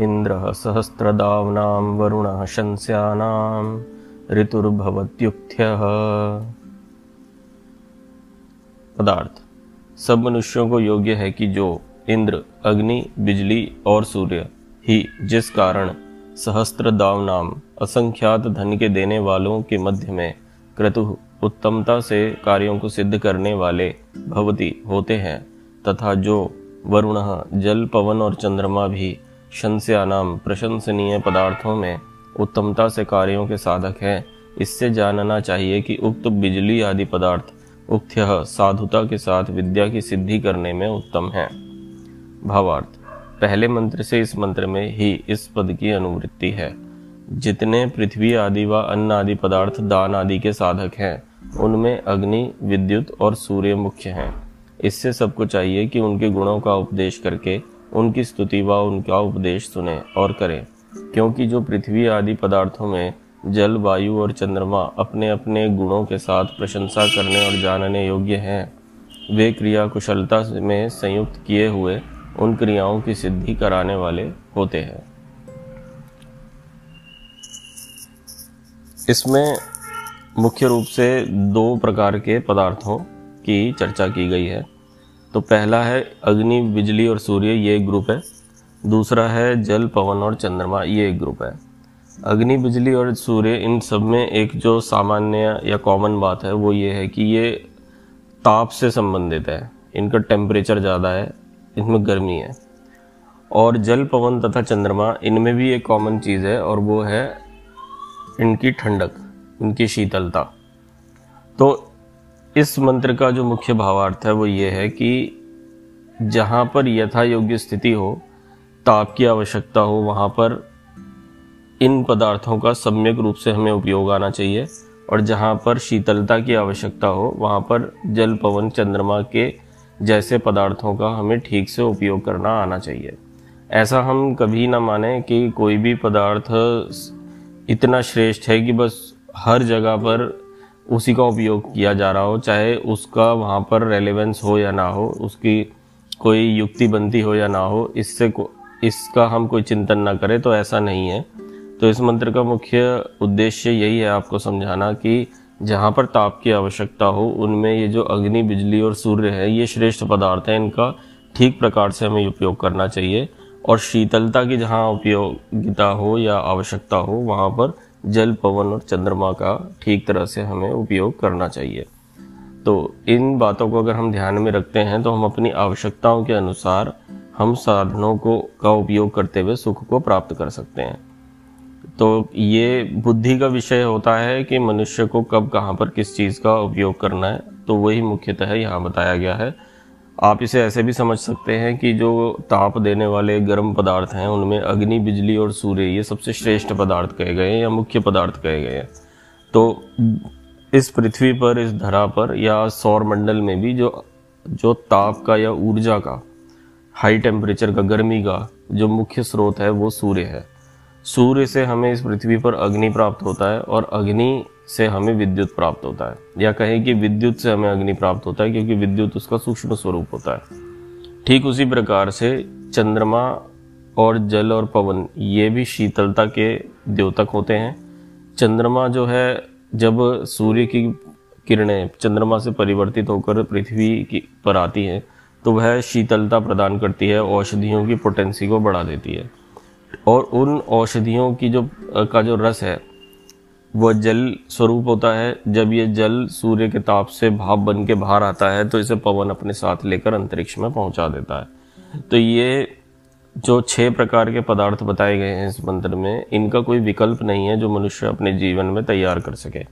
सहस्रदावनां वरुणः शंस्यानां ऋतुर्भवत्युक्थ्यः पदार्थ। सब मनुष्यों को योग्य है कि जो इंद्र, अग्नि, बिजली और सूर्य ही, जिस कारण सहस्त्र दाव नाम असंख्यात धन के देने वालों के मध्य में क्रतु उत्तमता से कार्यों को सिद्ध करने वाले भवती होते हैं, तथा जो वरुण, जल, पवन और चंद्रमा भी शंस्यानाम, प्रशंसनीय पदार्थों में उत्तमता से कार्यों के साधक हैं। इससे जानना चाहिए कि उक्त बिजली आदि पदार्थ उक्त्य साधुता के साथ विद्या की सिद्धि करने में उत्तम है। भावार्थ, पहले मंत्र से इस मंत्र में ही इस पद की अनुवृत्ति है। जितने पृथ्वी आदि व अन्न आदि पदार्थ दान आदि के साधक हैं, उनमें अग्नि, विद्युत और सूर्य मुख्य हैं। इससे सबको चाहिए कि उनके गुणों का उपदेश करके उनकी स्तुति व उनका उपदेश सुने और करें, क्योंकि जो पृथ्वी आदि पदार्थों में जल, वायु और चंद्रमा अपने अपने गुणों के साथ प्रशंसा करने और जानने योग्य हैं, वे क्रिया कुशलता में संयुक्त किए हुए उन क्रियाओं की सिद्धि कराने वाले होते हैं। इसमें मुख्य रूप से दो प्रकार के पदार्थों की चर्चा की गई है। तो पहला है अग्नि, बिजली और सूर्य, ये एक ग्रुप है। दूसरा है जल, पवन और चंद्रमा, ये एक ग्रुप है। अग्नि, बिजली और सूर्य, इन सब में एक जो सामान्य या कॉमन बात है, वो ये है कि ये ताप से संबंधित है। इनका टेम्परेचर ज़्यादा है, इनमें गर्मी है। और जल, पवन तथा चंद्रमा, इनमें भी एक कॉमन चीज़ है, और वो है इनकी ठंडक, इनकी शीतलता। तो इस मंत्र का जो मुख्य भावार्थ है वो ये है कि जहाँ पर यथा योग्य स्थिति हो, ताप की आवश्यकता हो, वहाँ पर इन पदार्थों का सम्यक रूप से हमें उपयोग आना चाहिए और जहाँ पर शीतलता की आवश्यकता हो, वहाँ पर जल, पवन, चंद्रमा के जैसे पदार्थों का हमें ठीक से उपयोग करना आना चाहिए। ऐसा हम कभी ना माने कि कोई भी पदार्थ इतना श्रेष्ठ है कि बस हर जगह पर उसी का उपयोग किया जा रहा हो, चाहे उसका वहाँ पर रेलेवेंस हो या ना हो, उसकी कोई युक्ति बनती हो या ना हो, इससे को, इसका हम कोई चिंतन ना करें तो ऐसा नहीं है। तो इस मंत्र का मुख्य उद्देश्य यही है आपको समझाना कि जहाँ पर ताप की आवश्यकता हो, उनमें ये जो अग्नि, बिजली और सूर्य है, ये श्रेष्ठ पदार्थ है, इनका ठीक प्रकार से हमें उपयोग करना चाहिए। और शीतलता की जहाँ उपयोगिता हो या आवश्यकता हो, वहाँ पर जल, पवन और चंद्रमा का ठीक तरह से हमें उपयोग करना चाहिए। तो इन बातों को अगर हम ध्यान में रखते हैं तो हम अपनी आवश्यकताओं के अनुसार हम साधनों को, का उपयोग करते हुए सुख को प्राप्त कर सकते हैं। तो ये बुद्धि का विषय होता है कि मनुष्य को कब, कहाँ पर किस चीज़ का उपयोग करना है तो वही मुख्यतः यहाँ बताया गया है। आप इसे ऐसे भी समझ सकते हैं कि जो ताप देने वाले गर्म पदार्थ हैं, उनमें अग्नि, बिजली और सूर्य, ये सबसे श्रेष्ठ पदार्थ कहे गए हैं या मुख्य पदार्थ कहे गए हैं। तो इस पृथ्वी पर, इस धरा पर या सौर मंडल में भी जो जो ताप का या ऊर्जा का हाई टेम्परेचर का, गर्मी का जो मुख्य स्रोत है, वो सूर्य है। सूर्य से हमें इस पृथ्वी पर अग्नि प्राप्त होता है और अग्नि से हमें विद्युत प्राप्त होता है। या कहें कि विद्युत से हमें अग्नि प्राप्त होता है, क्योंकि विद्युत उसका सूक्ष्म स्वरूप होता है। ठीक उसी प्रकार से चंद्रमा और जल और पवन, ये भी शीतलता के द्योतक होते हैं। चंद्रमा जो है, जब सूर्य की किरणें चंद्रमा से परिवर्तित होकर पृथ्वी की पर आती हैं तो वह शीतलता प्रदान करती है, औषधियों की पोटेंसी को बढ़ा देती है। और उन औषधियों की जो, का जो रस है वह जल स्वरूप होता है। जब ये जल सूर्य के ताप से भाप बन के बाहर आता है तो इसे पवन अपने साथ लेकर अंतरिक्ष में पहुँचा देता है। तो ये जो छह प्रकार के पदार्थ बताए गए हैं इस मंत्र में, इनका कोई विकल्प नहीं है जो मनुष्य अपने जीवन में तैयार कर सके।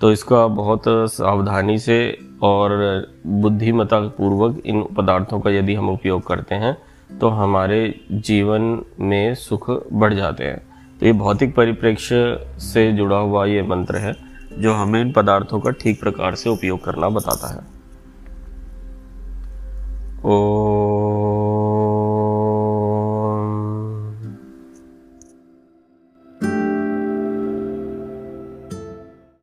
तो इसका बहुत सावधानी से और बुद्धिमता पूर्वक इन पदार्थों का यदि हम उपयोग करते हैं तो हमारे जीवन में सुख बढ़ जाते हैं। तो ये भौतिक परिप्रेक्ष्य से जुड़ा हुआ ये मंत्र है, जो हमें इन पदार्थों का ठीक प्रकार से उपयोग करना बताता है। ओ